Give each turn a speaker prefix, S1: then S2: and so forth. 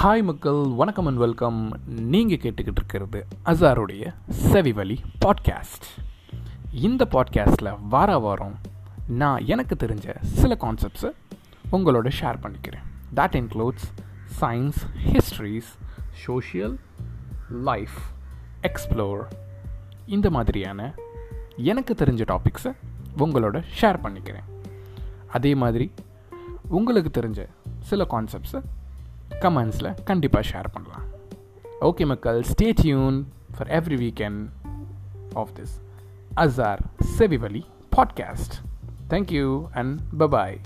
S1: Hi மக்கள். வணக்கம் and welcome நீங்கள் கேட்டுக்கிட்டு இருக்கிறது அசாருடைய செவிவழி பாட்காஸ்ட் இந்த பாட்காஸ்ட்டில் வார வாரம் நான் எனக்கு தெரிஞ்ச சில கான்செப்ட்ஸை உங்களோட ஷேர் பண்ணிக்கிறேன். That includes science histories social life explore இந்த மாதிரியான எனக்கு தெரிஞ்ச டாபிக்ஸை உங்களோட ஷேர் பண்ணிக்கிறேன். அதே மாதிரி உங்களுக்கு தெரிஞ்ச சில கான்செப்ட்ஸை கமெண்ட்ஸில் கண்டிப்பாக ஷேர் பண்ணலாம் ஓகே மக்கள் stay tuned for every weekend of this Azhar செவிவலி பாட்காஸ்ட் தேங்க்யூ அண்ட் பபாய்